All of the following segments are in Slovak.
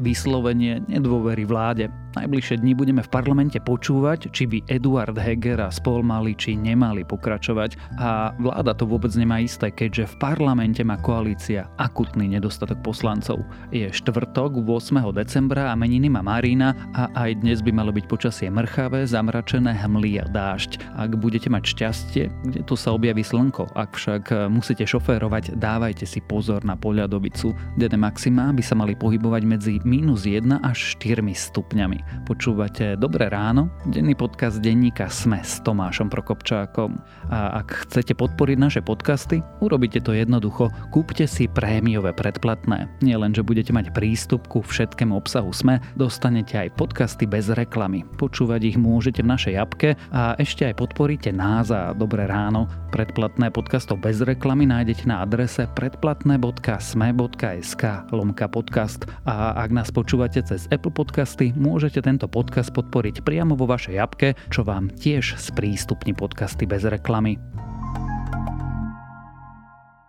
vyslovenie nedôvery vláde. Najbližšie dni budeme v parlamente počúvať, či by Eduard Heger a spol mali či nemali pokračovať a vláda to vôbec nemá isté, keďže v parlamente má koalícia akutný nedostatok poslancov. Je štvrtok 8. decembra a meniny má Marina a aj dnes by malo byť počasie mrchavé, zamračené, hmlí a dážď. Ak budete mať šťastie, kde tu sa objaví slnko, ak však musíte šoférovať, dávajte si pozor na poľadovicu. Dene maxima by sa mali pohybovať medzi minus 1 až 4 stupňami. Počúvate Dobré ráno, denný podcast denníka Sme s Tomášom Prokopčákom. A ak chcete podporiť naše podcasty, urobite to jednoducho. Kúpte si prémiové predplatné. Nie len, že budete mať prístup ku všetkému obsahu Sme, dostanete aj podcasty bez reklamy. Počúvať ich môžete v našej apke a ešte aj podporíte nás a Dobré ráno. Predplatné podcastov bez reklamy nájdete na adrese predplatné.sme.sk lomka podcast. A ak nás počúvate cez Apple Podcasty, môžete môžete tento podcast podporiť priamo vo vašej apke, čo vám tiež sprístupní podcasty bez reklamy.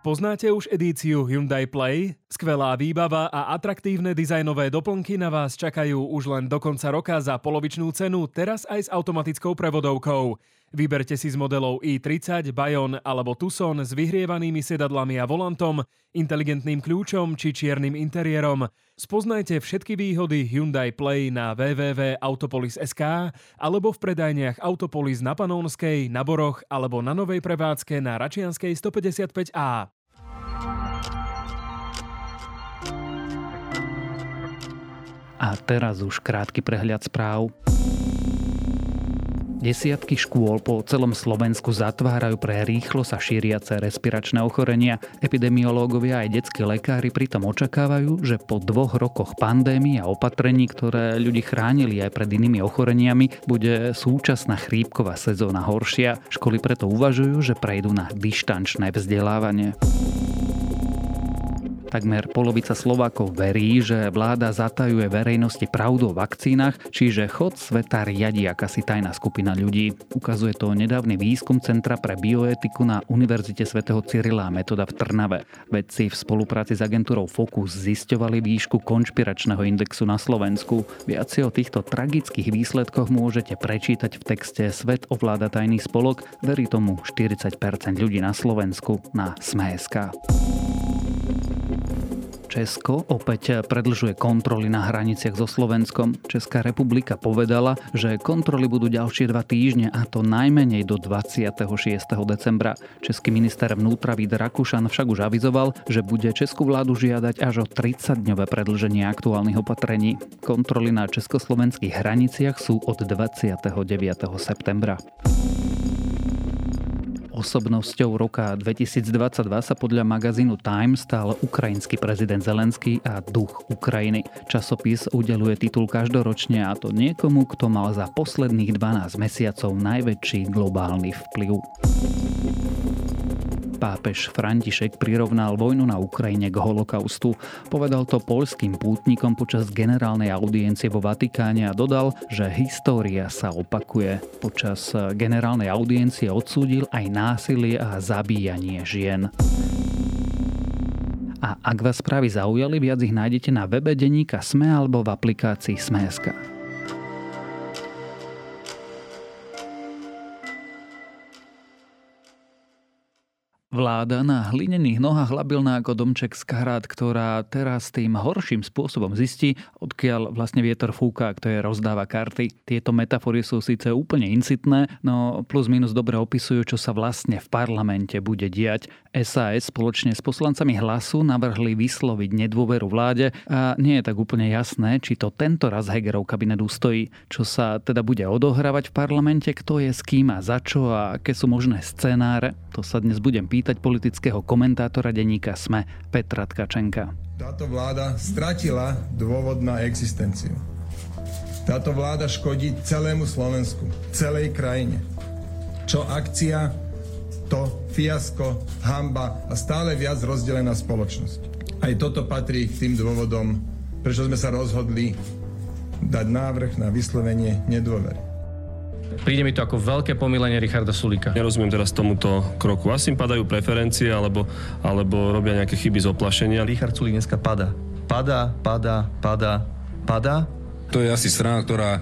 Poznáte už edíciu Hyundai Play? Skvelá výbava a atraktívne dizajnové doplnky na vás čakajú už len do konca roka za polovičnú cenu, teraz aj s automatickou prevodovkou. Vyberte si z modelov i30, Bayon alebo Tucson s vyhrievanými sedadlami a volantom, inteligentným kľúčom či čiernym interiérom. Spoznajte všetky výhody Hyundai Play na www.autopolis.sk alebo v predajniach Autopolis na Panónskej, na Boroch alebo na novej prevádzke na Račianskej 155A. A teraz už krátky prehľad správ. Desiatky škôl po celom Slovensku zatvárajú pre rýchlo sa šíriace respiračné ochorenia. Epidemiológovia aj detskí lekári pritom očakávajú, že po dvoch rokoch pandémie a opatrení, ktoré ľudí chránili aj pred inými ochoreniami, bude súčasná chrípková sezóna horšia. Školy preto uvažujú, že prejdú na dištančné vzdelávanie. Takmer polovica Slovákov verí, že vláda zatajuje verejnosti pravdu o vakcínach, čiže chod sveta riadi akási tajná skupina ľudí. Ukazuje to nedávny výskum Centra pre bioetiku na Univerzite svätého Cyrila Metoda v Trnave. Vedci v spolupráci s agentúrou Focus zisťovali výšku konšpiračného indexu na Slovensku. Viac o týchto tragických výsledkoch môžete prečítať v texte Svet ovláda tajný spolok, verí tomu 40% ľudí na Slovensku na Sme.sk. Česko opäť predlžuje kontroly na hraniciach so Slovenskom. Česká republika povedala, že kontroly budú ďalšie dva týždne a to najmenej do 26. decembra. Český minister vnútra Vít Rakušan však už avizoval, že bude českú vládu žiadať až o 30-dňové predlženie aktuálnych opatrení. Kontroly na československých hraniciach sú od 29. septembra. Osobnosťou roka 2022 sa podľa magazínu Time stal ukrajinský prezident Zelenský a duch Ukrajiny. Časopis udeluje titul každoročne a to niekomu, kto mal za posledných 12 mesiacov najväčší globálny vplyv. Pápež František prirovnal vojnu na Ukrajine k holokaustu. Povedal to polským pútnikom počas generálnej audiencie vo Vatikáne a dodal, že história sa opakuje. Počas generálnej audiencie odsúdil aj násilie a zabíjanie žien. A ak vás správy zaujali, viac ich nájdete na webe denníka Sme alebo v aplikácii Sme.sk. Vláda na hlinených nohách labilná ako domček z karát, ktorá teraz tým horším spôsobom zistí, odkiaľ vlastne vietor fúka, kto je rozdáva karty. Tieto metafory sú síce úplne incitné, no plus minus dobre opisujú, čo sa vlastne v parlamente bude diať. SAS spoločne s poslancami hlasu navrhli vysloviť nedôveru vláde a nie je tak úplne jasné, či to tento raz Hegerov kabinet ustojí. Čo sa teda bude odohrávať v parlamente, kto je s kým a za čo a aké sú možné scenáre, to sa dnes budem pýtať pýtať politického komentátora denníka SME Petra Tkačenka. Táto vláda stratila dôvod na existenciu. Táto vláda škodí celému Slovensku, celej krajine. Čo akcia, to fiasko, hamba a stále viac rozdelená spoločnosť. Aj toto patrí k tým dôvodom, prečo sme sa rozhodli dať návrh na vyslovenie nedôvery. Príde mi to ako veľké pomilenie Richarda Sulika. Nerozumiem teraz tomuto kroku. Asi im padajú preferencie alebo, alebo robia nejaké chyby z oplašenia. Richard Sulik dneska pada. Pada, pada, pada padá. To je asi strana, ktorá e,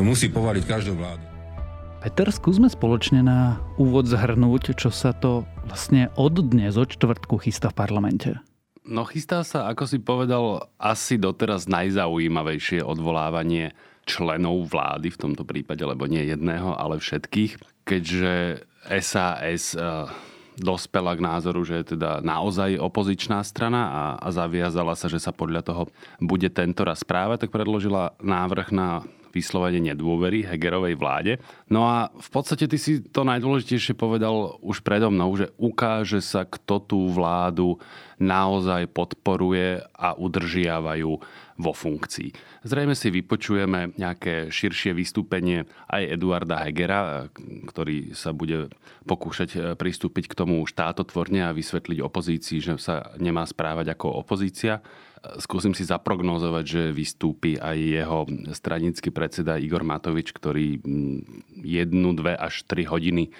musí povaliť každú vládu. Peter, skúsme spoločne na úvod zhrnúť, čo sa to vlastne od dnes, od čtvrtku chystá v parlamente. No chystá sa, ako si povedal, asi doteraz najzaujímavejšie odvolávanie členov vlády v tomto prípade, lebo nie jedného, ale všetkých, keďže SAS uh, dospela k názoru, že je teda naozaj opozičná strana a, a zaviazala sa, že sa podľa toho bude tento raz správať, tak predložila návrh na vyslovene nedôvery Hegerovej vláde. No a v podstate ty si to najdôležitejšie povedal už predo mnou, že ukáže sa, kto tú vládu naozaj podporuje a udržiavajú vo funkcii. Zrejme si vypočujeme nejaké širšie vystúpenie aj Eduarda Hegera, ktorý sa bude pokúšať e, pristúpiť k tomu štátotvorne a vysvetliť opozícii, že sa nemá správať ako opozícia. Skúsim si zaprognozovať, že vystúpi aj jeho stranický predseda Igor Matovič, ktorý jednu, dve až tri hodiny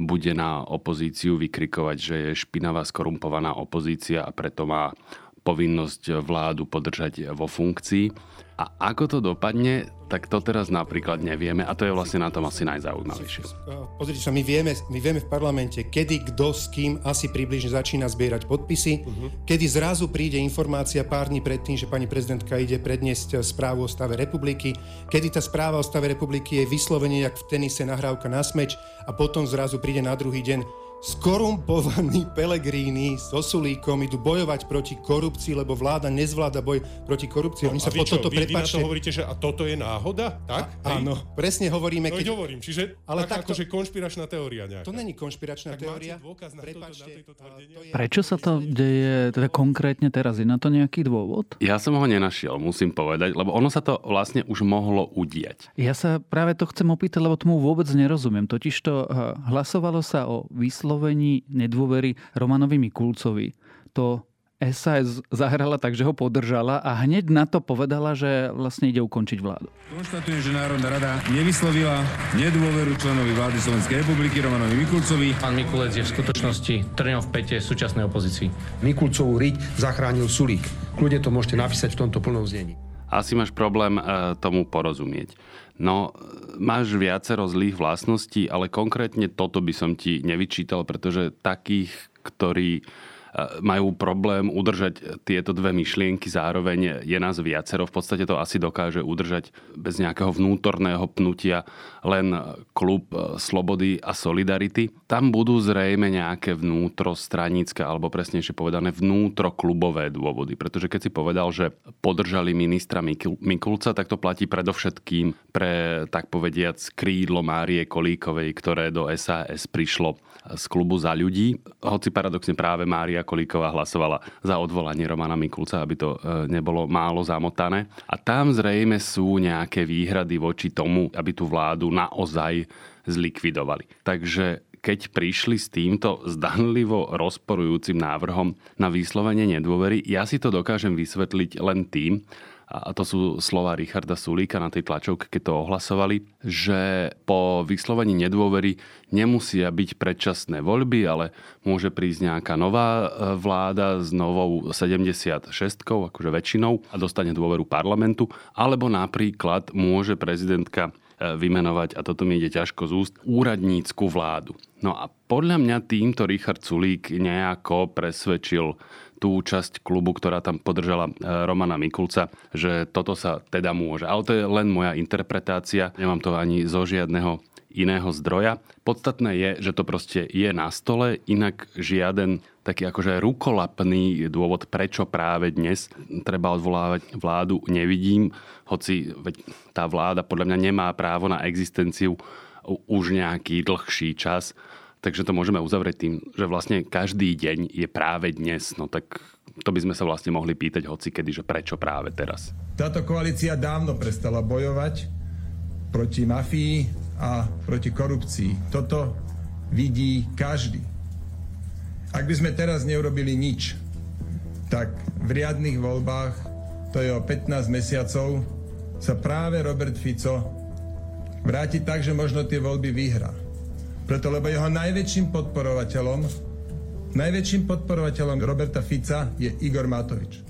bude na opozíciu vykrikovať, že je špinavá, skorumpovaná opozícia a preto má povinnosť vládu podržať vo funkcii. A ako to dopadne, tak to teraz napríklad nevieme a to je vlastne na tom asi najzaujímavejšie. Pozrite sa, my vieme, my vieme v parlamente, kedy kto s kým asi približne začína zbierať podpisy, uh-huh. kedy zrazu príde informácia pár dní predtým, že pani prezidentka ide predniesť správu o stave republiky, kedy tá správa o stave republiky je vyslovene jak v tenise nahrávka na smeč a potom zrazu príde na druhý deň skorumpovaní Pelegrini so Sulíkom idú bojovať proti korupcii, lebo vláda nezvláda boj proti korupcii. No, Oni sa po toto vy, vy na to hovoríte, že a toto je náhoda? Tak? A, áno, presne hovoríme. No keď... hovorím, čiže ale tak akože konšpiračná teória nejaká. To není konšpiračná tak teória. dôkaz na, Prepačte, toto, na tejto je... Prečo sa to deje teda konkrétne teraz? Je na to nejaký dôvod? Ja som ho nenašiel, musím povedať, lebo ono sa to vlastne už mohlo udiať. Ja sa práve to chcem opýtať, lebo tomu vôbec nerozumiem. Totiž to hlasovalo sa o výsledku vyslovení nedôvery Romanovi Mikulcovi. To SAS zahrala tak, že ho podržala a hneď na to povedala, že vlastne ide ukončiť vládu. Konštatujem, že Národná rada nevyslovila nedôveru členovi vlády Slovenskej republiky Romanovi Mikulcovi. Pán Mikulec je v skutočnosti trňom v pete súčasnej opozícii. Mikulcovú riť zachránil Sulík. Kľudne to môžete napísať v tomto plnom znení. Asi máš problém e, tomu porozumieť. No, máš viacero zlých vlastností, ale konkrétne toto by som ti nevyčítal, pretože takých, ktorí majú problém udržať tieto dve myšlienky zároveň. Je nás viacero, v podstate to asi dokáže udržať bez nejakého vnútorného pnutia len klub e, Slobody a Solidarity. Tam budú zrejme nejaké vnútrostranické, alebo presnejšie povedané vnútroklubové dôvody. Pretože keď si povedal, že podržali ministra Mikulca, tak to platí predovšetkým pre, tak povediac, krídlo Márie Kolíkovej, ktoré do SAS prišlo z klubu za ľudí. Hoci paradoxne práve Mária Kolíková hlasovala za odvolanie Romana Mikulca, aby to e, nebolo málo zamotané. A tam zrejme sú nejaké výhrady voči tomu, aby tú vládu naozaj zlikvidovali. Takže keď prišli s týmto zdanlivo rozporujúcim návrhom na vyslovenie nedôvery, ja si to dokážem vysvetliť len tým, a to sú slova Richarda Sulíka na tej tlačovke, keď to ohlasovali, že po vyslovení nedôvery nemusia byť predčasné voľby, ale môže prísť nejaká nová e, vláda s novou 76 akože väčšinou a dostane dôveru parlamentu, alebo napríklad môže prezidentka e, vymenovať, a toto mi ide ťažko z úst, úradnícku vládu. No a podľa mňa týmto Richard Sulík nejako presvedčil tú časť klubu, ktorá tam podržala e, Romana Mikulca, že toto sa teda môže. Ale to je len moja interpretácia, nemám to ani zo žiadneho iného zdroja. Podstatné je, že to proste je na stole, inak žiaden taký akože rukolapný dôvod, prečo práve dnes treba odvolávať vládu, nevidím, hoci tá vláda podľa mňa nemá právo na existenciu už nejaký dlhší čas Takže to môžeme uzavrieť tým, že vlastne každý deň je práve dnes. No tak to by sme sa vlastne mohli pýtať hoci kedy, že prečo práve teraz. Táto koalícia dávno prestala bojovať proti mafii a proti korupcii. Toto vidí každý. Ak by sme teraz neurobili nič, tak v riadnych voľbách, to je o 15 mesiacov, sa práve Robert Fico vráti tak, že možno tie voľby vyhrá. Preto, lebo jeho najväčším podporovateľom, najväčším podporovateľom Roberta Fica je Igor Matovič.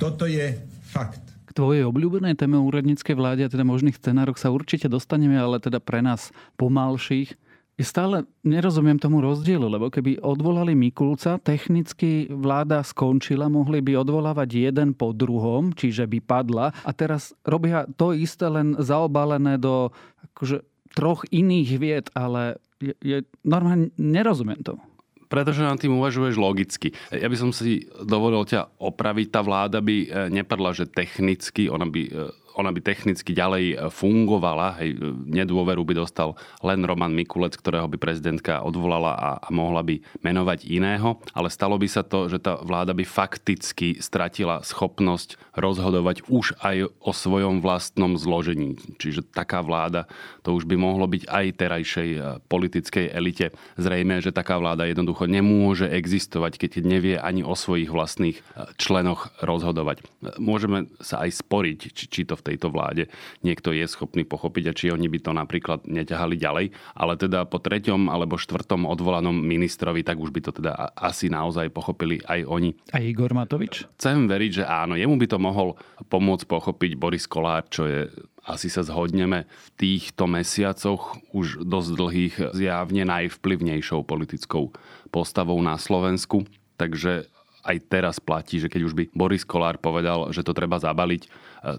Toto je fakt. K tvojej obľúbenej téme úradníckej vláde a teda možných scenároch sa určite dostaneme, ale teda pre nás pomalších. Ja stále nerozumiem tomu rozdielu, lebo keby odvolali Mikulca, technicky vláda skončila, mohli by odvolávať jeden po druhom, čiže by padla a teraz robia to isté len zaobalené do akože, troch iných vied, ale je, normálne nerozumiem tomu pretože nad tým uvažuješ logicky. Ja by som si dovolil ťa opraviť. Tá vláda by e, nepadla, že technicky, ona by e, ona by technicky ďalej e, fungovala, hej, e, nedôveru by dostal len Roman Mikulec, ktorého by prezidentka odvolala a, a mohla by menovať iného, ale stalo by sa to, že tá vláda by fakticky stratila schopnosť rozhodovať už aj o svojom vlastnom zložení. Čiže taká vláda, to už by mohlo byť aj terajšej e, politickej elite. Zrejme, že taká vláda jednoducho nemôže existovať, keď nevie ani o svojich vlastných členoch rozhodovať. Môžeme sa aj sporiť, či, či to v tejto vláde niekto je schopný pochopiť a či oni by to napríklad neťahali ďalej. Ale teda po treťom alebo štvrtom odvolanom ministrovi, tak už by to teda asi naozaj pochopili aj oni. A Igor Matovič? Chcem veriť, že áno. Jemu by to mohol pomôcť pochopiť Boris Kolár, čo je asi sa zhodneme v týchto mesiacoch už dosť dlhých zjavne najvplyvnejšou politickou postavou na Slovensku. Takže aj teraz platí, že keď už by Boris Kolár povedal, že to treba zabaliť, e,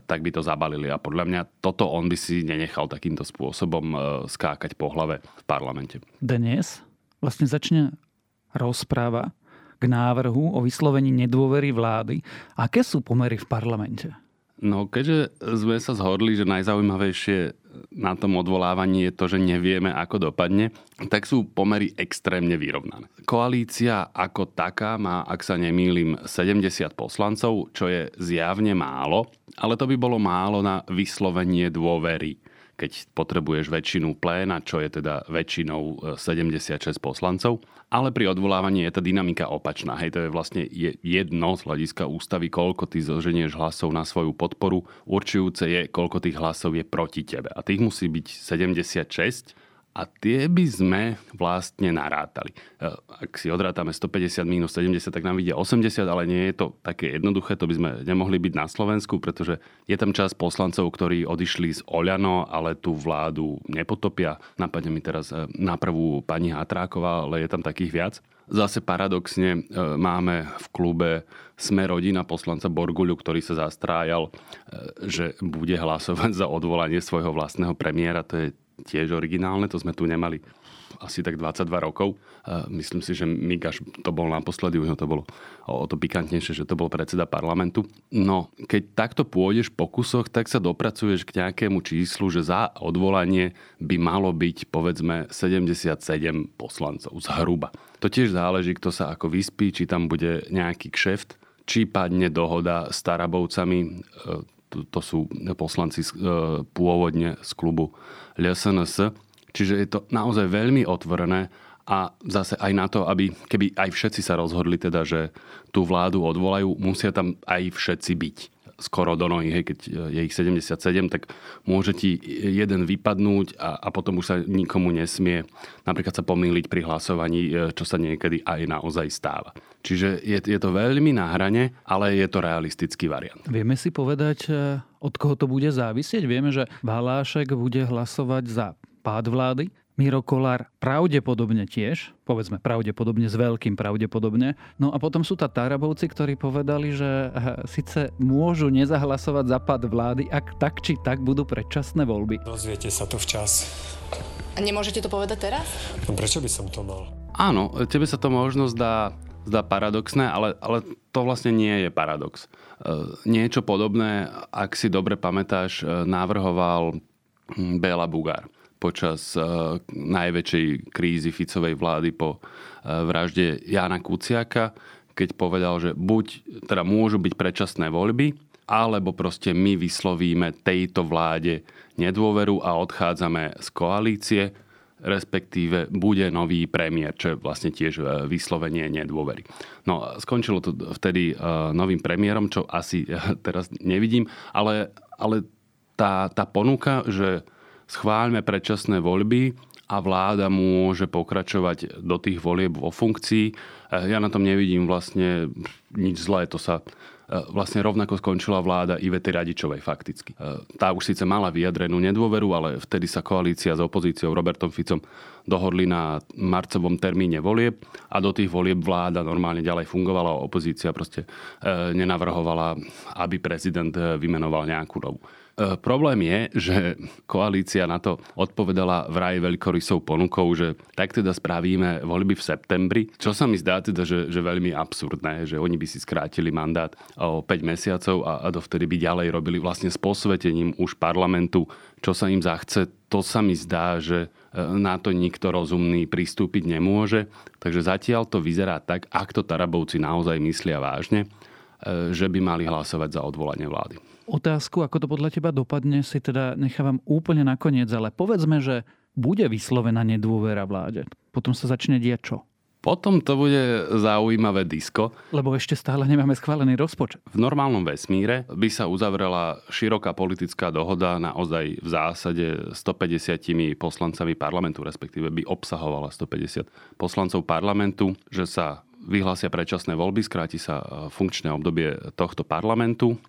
tak by to zabalili. A podľa mňa toto on by si nenechal takýmto spôsobom e, skákať po hlave v parlamente. Dnes vlastne začne rozpráva k návrhu o vyslovení nedôvery vlády. Aké sú pomery v parlamente? No, keďže sme sa zhodli, že najzaujímavejšie na tom odvolávaní je to, že nevieme, ako dopadne, tak sú pomery extrémne vyrovnané. Koalícia ako taká má, ak sa nemýlim, 70 poslancov, čo je zjavne málo, ale to by bolo málo na vyslovenie dôvery keď potrebuješ väčšinu pléna, čo je teda väčšinou 76 e, poslancov. Ale pri odvolávaní je tá dynamika opačná. Hej, to je vlastne jedno z hľadiska ústavy, koľko ty zoženieš hlasov na svoju podporu. Určujúce je, koľko tých hlasov je proti tebe. A tých musí byť 76 a tie by sme vlastne narátali. E, ak si odrátame 150 minus 70, tak nám vidia 80, ale nie je to také jednoduché, to by sme nemohli byť na Slovensku, pretože je tam čas poslancov, ktorí odišli z Oľano, ale tú vládu nepotopia. Napadne mi teraz e, na prvú pani Hatráková, ale je tam takých viac. Zase paradoxne e, máme v klube sme rodina poslanca Borguľu, ktorý sa zastrájal, že bude hlasovať za odvolanie svojho vlastného premiéra. To je tiež originálne, to sme tu nemali asi tak 22 rokov. Myslím si, že Migaš to bol naposledy, už to bolo o to pikantnejšie, že to bol predseda parlamentu. No, keď takto pôjdeš po kusoch, tak sa dopracuješ k nejakému číslu, že za odvolanie by malo byť povedzme 77 poslancov zhruba. To tiež záleží, kto sa ako vyspí, či tam bude nejaký kšeft, či padne dohoda s Tarabovcami, e, to, sú poslanci e, pôvodne z klubu LSNS. Čiže je to naozaj veľmi otvorené a zase aj na to, aby keby aj všetci sa rozhodli teda, že tú vládu odvolajú, musia tam aj všetci byť skoro do nohy, hej, keď je ich 77, tak môže ti jeden vypadnúť a, a potom už sa nikomu nesmie napríklad sa pomýliť pri hlasovaní, e, čo sa niekedy aj naozaj stáva. Čiže je, je to veľmi na hrane, ale je to realistický variant. Vieme si povedať, e, od koho to bude závisieť? Vieme, že Valášek bude hlasovať za pád vlády, Miro Kolár pravdepodobne tiež, povedzme pravdepodobne s veľkým pravdepodobne. No a potom sú tá Tarabovci, ktorí povedali, že eh, síce môžu nezahlasovať za pad vlády, ak tak či tak budú predčasné voľby. Dozviete sa to včas. A nemôžete to povedať teraz? No prečo by som to mal? Áno, tebe sa to možno zdá, zdá paradoxné, ale, ale to vlastne nie je paradox. Eh, niečo podobné, ak si dobre pamätáš, eh, navrhoval hm, Bela Bugár počas uh, najväčšej krízy Ficovej vlády po uh, vražde Jana Kuciaka, keď povedal, že buď teda môžu byť predčasné voľby, alebo proste my vyslovíme tejto vláde nedôveru a odchádzame z koalície, respektíve bude nový premiér, čo je vlastne tiež e, vyslovenie nedôvery. No, skončilo to vtedy novým premiérom, čo asi teraz nevidím, ale, ale tá, tá ponuka, že schváľme predčasné voľby a vláda môže pokračovať do tých volieb vo funkcii. Ja na tom nevidím vlastne nič zlé. To sa vlastne rovnako skončila vláda Ivety Radičovej fakticky. E, tá už síce mala vyjadrenú nedôveru, ale vtedy sa koalícia s opozíciou Robertom Ficom dohodli na marcovom termíne volieb a do tých volieb vláda normálne ďalej fungovala a opozícia proste nenavrhovala, aby prezident vymenoval nejakú novú. E, problém je, že koalícia na to odpovedala vraj veľkorysou ponukou, že tak teda spravíme voľby v septembri, čo sa mi zdá teda, že, že veľmi absurdné, že oni by si skrátili mandát o 5 mesiacov a, a dovtedy by ďalej robili vlastne s posvetením už parlamentu, čo sa im zachce. To sa mi zdá, že e, na to nikto rozumný pristúpiť nemôže. Takže zatiaľ to vyzerá tak, ak to Tarabovci naozaj myslia vážne, e, že by mali hlasovať za odvolanie vlády. Otázku, ako to podľa teba dopadne, si teda nechávam úplne nakoniec, ale povedzme, že bude vyslovená nedôvera vláde. Potom sa začne diať čo? Potom to bude zaujímavé disko. Lebo ešte stále nemáme schválený rozpočet. V normálnom vesmíre by sa uzavrela široká politická dohoda naozaj v zásade 150 poslancami parlamentu, respektíve by obsahovala 150 poslancov parlamentu, že sa vyhlásia predčasné voľby, skráti sa funkčné obdobie tohto parlamentu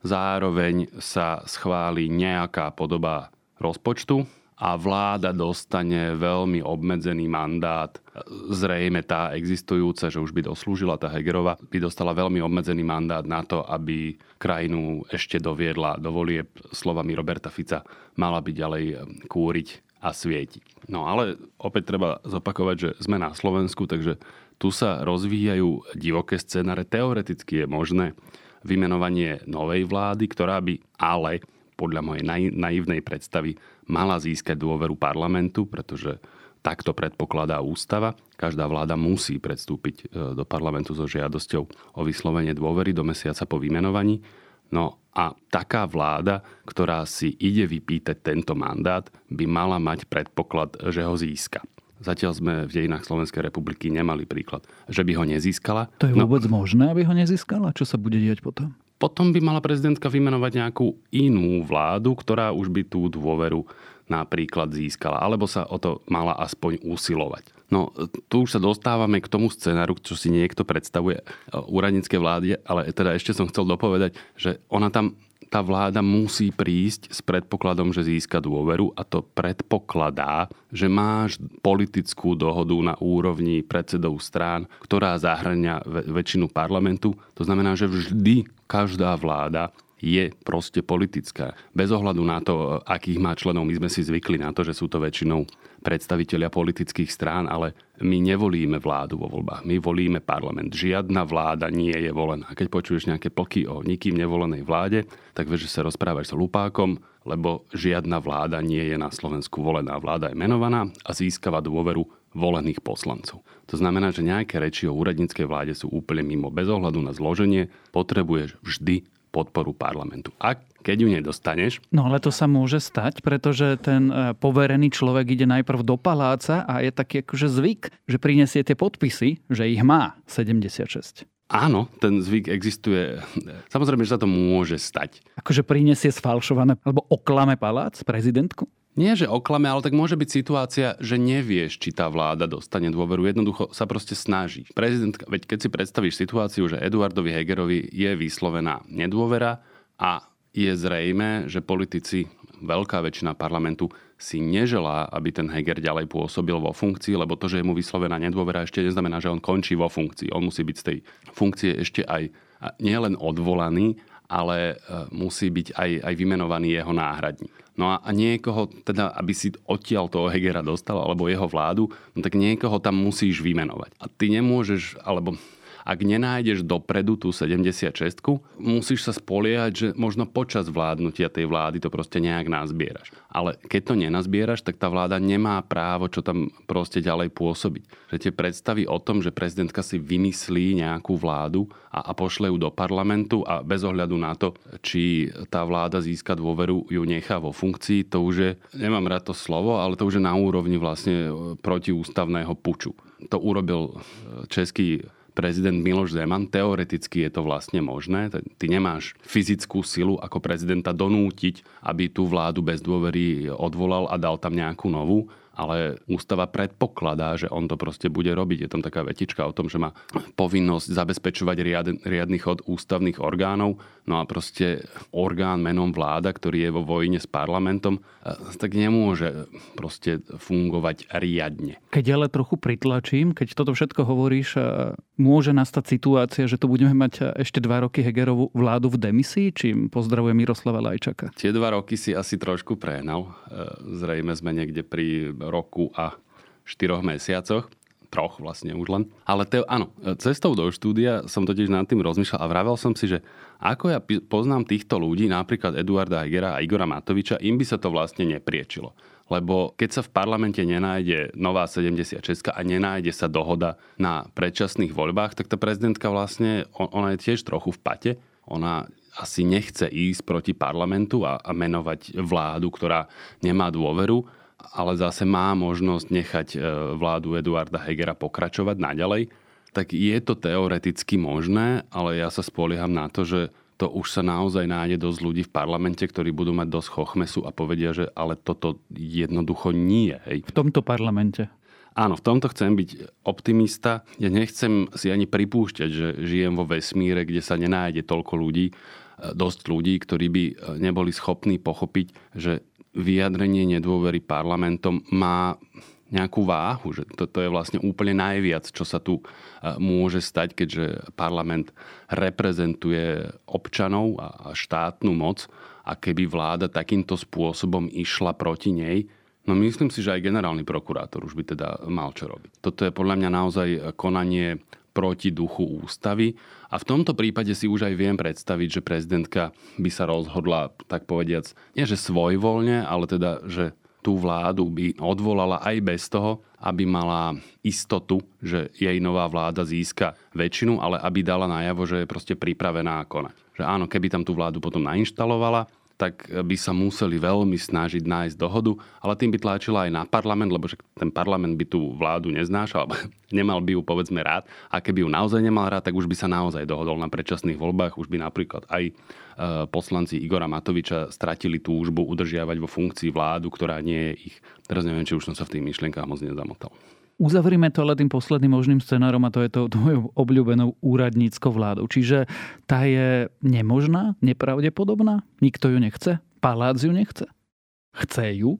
zároveň sa schváli nejaká podoba rozpočtu a vláda dostane veľmi obmedzený mandát. Zrejme tá existujúca, že už by doslúžila tá Hegerova, by dostala veľmi obmedzený mandát na to, aby krajinu ešte doviedla do volieb slovami Roberta Fica. Mala by ďalej kúriť a svietiť. No ale opäť treba zopakovať, že sme na Slovensku, takže tu sa rozvíjajú divoké scenáre. Teoreticky je možné, vymenovanie novej vlády, ktorá by ale podľa mojej naivnej predstavy mala získať dôveru parlamentu, pretože takto predpokladá ústava. Každá vláda musí predstúpiť e, do parlamentu so žiadosťou o vyslovenie dôvery do mesiaca po vymenovaní. No a taká vláda, ktorá si ide vypýtať tento mandát, by mala mať predpoklad, že ho získa. Zatiaľ sme v dejinách Slovenskej republiky nemali príklad, že by ho nezískala. To je no, vôbec možné, aby ho nezískala? Čo sa bude diať potom? Potom by mala prezidentka vymenovať nejakú inú vládu, ktorá už by tú dôveru napríklad získala, alebo sa o to mala aspoň usilovať. No, tu už sa dostávame k tomu scenáru, čo si niekto predstavuje úradnícke vláde, ale teda ešte som chcel dopovedať, že ona tam tá vláda musí prísť s predpokladom, že získa dôveru a to predpokladá, že máš politickú dohodu na úrovni predsedov strán, ktorá zahrania väčšinu parlamentu. To znamená, že vždy každá vláda je proste politická. Bez ohľadu na to, akých má členov, my sme si zvykli na to, že sú to väčšinou predstavitelia politických strán, ale my nevolíme vládu vo voľbách, my volíme parlament. Žiadna vláda nie je volená. Keď počuješ nejaké plky o nikým nevolenej vláde, tak vieš, že sa rozprávaš s lupákom, lebo žiadna vláda nie je na Slovensku volená. Vláda je menovaná a získava dôveru volených poslancov. To znamená, že nejaké reči o úradníckej vláde sú úplne mimo. Bez ohľadu na zloženie potrebuješ vždy podporu parlamentu. A keď ju nedostaneš... No ale to sa môže stať, pretože ten e, poverený človek ide najprv do paláca a je taký akože zvyk, že prinesie tie podpisy, že ich má 76. Áno, ten zvyk existuje. Samozrejme, že sa to môže stať. Akože prinesie sfalšované, alebo oklame palác, prezidentku? Nie, že oklame, ale tak môže byť situácia, že nevieš, či tá vláda dostane dôveru. Jednoducho sa proste snaží. Prezident, veď keď si predstavíš situáciu, že Eduardovi Hegerovi je vyslovená nedôvera a je zrejme, že politici, veľká väčšina parlamentu si neželá, aby ten Heger ďalej pôsobil vo funkcii, lebo to, že je mu vyslovená nedôvera, ešte neznamená, že on končí vo funkcii. On musí byť z tej funkcie ešte aj nielen odvolaný, ale e, musí byť aj, aj vymenovaný jeho náhradník. No a, a niekoho, teda aby si odtiaľ toho Hegera dostal, alebo jeho vládu, no tak niekoho tam musíš vymenovať. A ty nemôžeš, alebo ak nenájdeš dopredu tú 76, musíš sa spoliehať, že možno počas vládnutia tej vlády to proste nejak nazbieraš. Ale keď to nenazbieraš, tak tá vláda nemá právo čo tam proste ďalej pôsobiť. Že tie predstavy o tom, že prezidentka si vymyslí nejakú vládu a, a pošle ju do parlamentu a bez ohľadu na to, či tá vláda získa dôveru, ju nechá vo funkcii, to už je, nemám rád to slovo, ale to už je na úrovni vlastne protiústavného puču. To urobil český prezident Miloš Zeman. Teoreticky je to vlastne možné. Ty nemáš fyzickú silu ako prezidenta donútiť, aby tú vládu bez dôvery odvolal a dal tam nejakú novú, ale ústava predpokladá, že on to proste bude robiť. Je tam taká vetička o tom, že má povinnosť zabezpečovať riad, riadny chod ústavných orgánov, no a proste orgán menom vláda, ktorý je vo vojne s parlamentom, e, tak nemôže proste fungovať riadne. Keď ale trochu pritlačím, keď toto všetko hovoríš, e, môže nastať situácia, že tu budeme mať ešte dva roky Hegerovú vládu v demisii, čím pozdravuje Miroslava Lajčaka? Tie dva roky si asi trošku prehnal. Zrejme sme niekde pri roku a štyroch mesiacoch troch vlastne už len. Ale te, áno, cestou do štúdia som totiž nad tým rozmýšľal a vravel som si, že ako ja poznám týchto ľudí, napríklad Eduarda Hegera a Igora Matoviča, im by sa to vlastne nepriečilo. Lebo keď sa v parlamente nenájde nová 76 a nenájde sa dohoda na predčasných voľbách, tak tá prezidentka vlastne, ona je tiež trochu v pate. Ona asi nechce ísť proti parlamentu a, a menovať vládu, ktorá nemá dôveru ale zase má možnosť nechať e, vládu Eduarda Hegera pokračovať naďalej, tak je to teoreticky možné, ale ja sa spolieham na to, že to už sa naozaj nájde dosť ľudí v parlamente, ktorí budú mať dosť chochmesu a povedia, že ale toto jednoducho nie. Hej. V tomto parlamente. Áno, v tomto chcem byť optimista. Ja nechcem si ani pripúšťať, že žijem vo vesmíre, kde sa nenájde toľko ľudí, e, dosť ľudí, ktorí by e, neboli schopní pochopiť, že vyjadrenie nedôvery parlamentom má nejakú váhu, že toto je vlastne úplne najviac, čo sa tu e, môže stať, keďže parlament reprezentuje občanov a štátnu moc a keby vláda takýmto spôsobom išla proti nej, no myslím si, že aj generálny prokurátor už by teda mal čo robiť. Toto je podľa mňa naozaj konanie proti duchu ústavy. A v tomto prípade si už aj viem predstaviť, že prezidentka by sa rozhodla, tak povediac, nie že svojvoľne, ale teda, že tú vládu by odvolala aj bez toho, aby mala istotu, že jej nová vláda získa väčšinu, ale aby dala najavo, že je proste pripravená konať. Že áno, keby tam tú vládu potom nainštalovala, tak by sa museli veľmi snažiť nájsť dohodu, ale tým by tlačila aj na parlament, lebo že ten parlament by tú vládu neznášal, alebo nemal by ju povedzme rád. A keby ju naozaj nemal rád, tak už by sa naozaj dohodol na predčasných voľbách. Už by napríklad aj e, poslanci Igora Matoviča stratili túžbu udržiavať vo funkcii vládu, ktorá nie je ich. Teraz neviem, či už som sa v tých myšlienkách moc nezamotal. Uzavrime to ale tým posledným možným scenárom a to je to tvojou obľúbenou úradníckou vládou. Čiže tá je nemožná, nepravdepodobná? Nikto ju nechce? Palác ju nechce? Chce ju?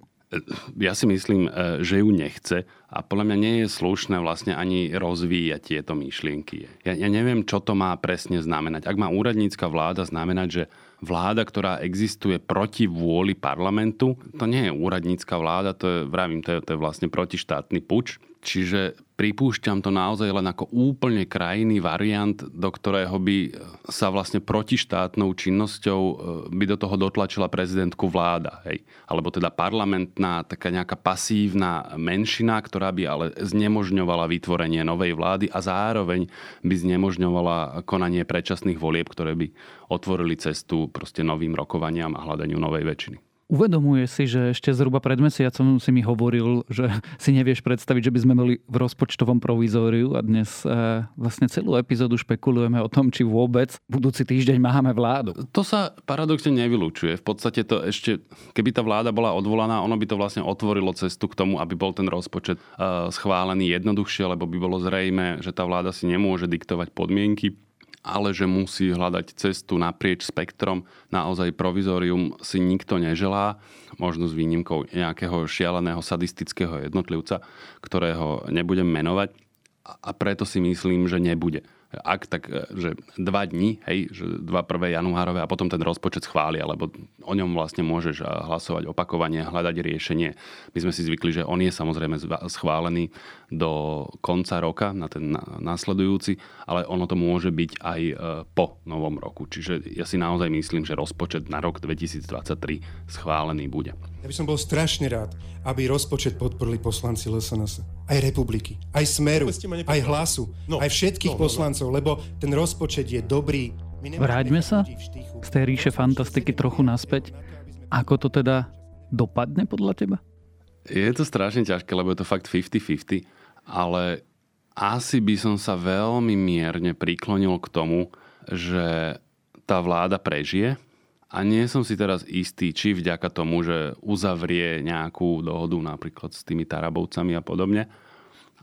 Ja si myslím, e, že ju nechce a podľa mňa nie je slušné vlastne ani rozvíjať tieto myšlienky. Ja, ja neviem, čo to má presne znamenať. Ak má úradnícka vláda znamenať, že vláda, ktorá existuje proti vôli parlamentu, to nie je úradnícka vláda, to je, vravím, to je, to je vlastne protištátny puč. Čiže pripúšťam to naozaj len ako úplne krajný variant, do ktorého by sa vlastne protištátnou činnosťou e, by do toho dotlačila prezidentku vláda. Hej. Alebo teda parlamentná, taká nejaká pasívna menšina, ktorá by ale znemožňovala vytvorenie novej vlády a zároveň by znemožňovala konanie predčasných volieb, ktoré by otvorili cestu proste novým rokovaniam a hľadaniu novej väčšiny. Uvedomuje si, že ešte zhruba pred mesiacom si mi hovoril, že si nevieš predstaviť, že by sme boli v rozpočtovom provizóriu a dnes e, vlastne celú epizódu špekulujeme o tom, či vôbec budúci týždeň máme vládu. To sa paradoxne nevylučuje. V podstate to ešte, keby tá vláda bola odvolaná, ono by to vlastne otvorilo cestu k tomu, aby bol ten rozpočet e, schválený jednoduchšie, lebo by bolo zrejme, že tá vláda si nemôže diktovať podmienky ale že musí hľadať cestu naprieč spektrom. Naozaj provizorium si nikto neželá, možno s výnimkou nejakého šialeného sadistického jednotlivca, ktorého nebudem menovať a preto si myslím, že nebude ak tak, e, že dva dní, hej, že dva prvé januárové a potom ten rozpočet schvália, lebo o ňom vlastne môžeš e, hlasovať opakovanie, hľadať riešenie. My sme si zvykli, že on je samozrejme schválený do konca roka, na ten následujúci, ale ono to môže byť aj e, po novom roku. Čiže ja si naozaj myslím, že rozpočet na rok 2023 schválený bude. Ja by som bol strašne rád, aby rozpočet podporili poslanci LSNS. Aj republiky, aj Smeru, aj Hlasu, no, aj všetkých no, no, no. poslancov, lebo ten rozpočet je dobrý. Vráťme sa z tej ríše fantastiky trochu naspäť. Ako to teda dopadne podľa teba? Je to strašne ťažké, lebo je to fakt 50-50, ale asi by som sa veľmi mierne priklonil k tomu, že tá vláda prežije, A nie som si teraz istý, či vďaka tomu, že uzavrie nejakú dohodu napríklad s tými Tarabovcami a podobne,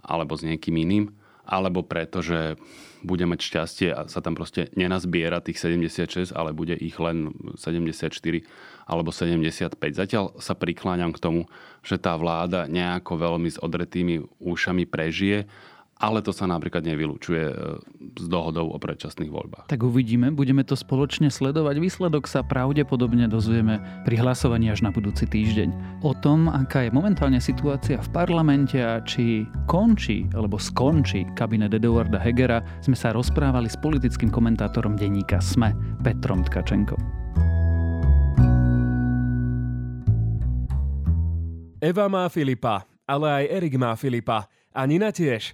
alebo s niekým iným, alebo preto, že bude mať šťastie a sa tam proste nenazbiera tých 76, ale bude ich len 74 alebo 75. Zatiaľ sa prikláňam k tomu, že tá vláda nejako veľmi s odretými ušami prežije ale to sa napríklad nevylučuje e, s dohodou o predčasných voľbách. Tak uvidíme, budeme to spoločne sledovať. Výsledok sa pravdepodobne dozvieme pri hlasovaní až na budúci týždeň. O tom, aká je momentálne situácia v parlamente a či končí alebo skončí kabinet Eduarda Hegera, sme sa rozprávali s politickým komentátorom denníka SME Petrom Tkačenkom. Eva má Filipa, ale aj Erik má Filipa. A Nina tiež.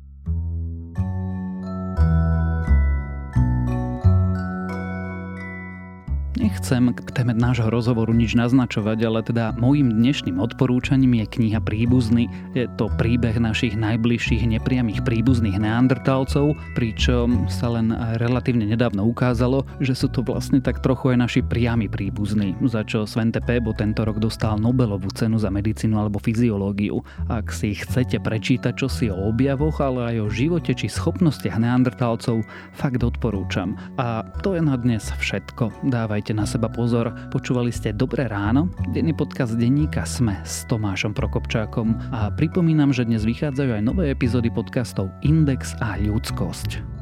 Nechcem k téme nášho rozhovoru nič naznačovať, ale teda môjim dnešným odporúčaním je kniha Príbuzný. Je to príbeh našich najbližších nepriamých príbuzných neandertalcov, pričom sa len relatívne nedávno ukázalo, že sú to vlastne tak trochu aj naši priami príbuzní, za čo Svente Pebo tento rok dostal Nobelovú cenu za medicínu alebo fyziológiu. Ak si chcete prečítať čosi o objavoch, ale aj o živote či schopnostiach neandertalcov, fakt odporúčam. A to je na dnes všetko. Dávajte dávajte na seba pozor. Počúvali ste Dobré ráno, denný podcast denníka Sme s Tomášom Prokopčákom a pripomínam, že dnes vychádzajú aj nové epizódy podcastov Index a ľudskosť.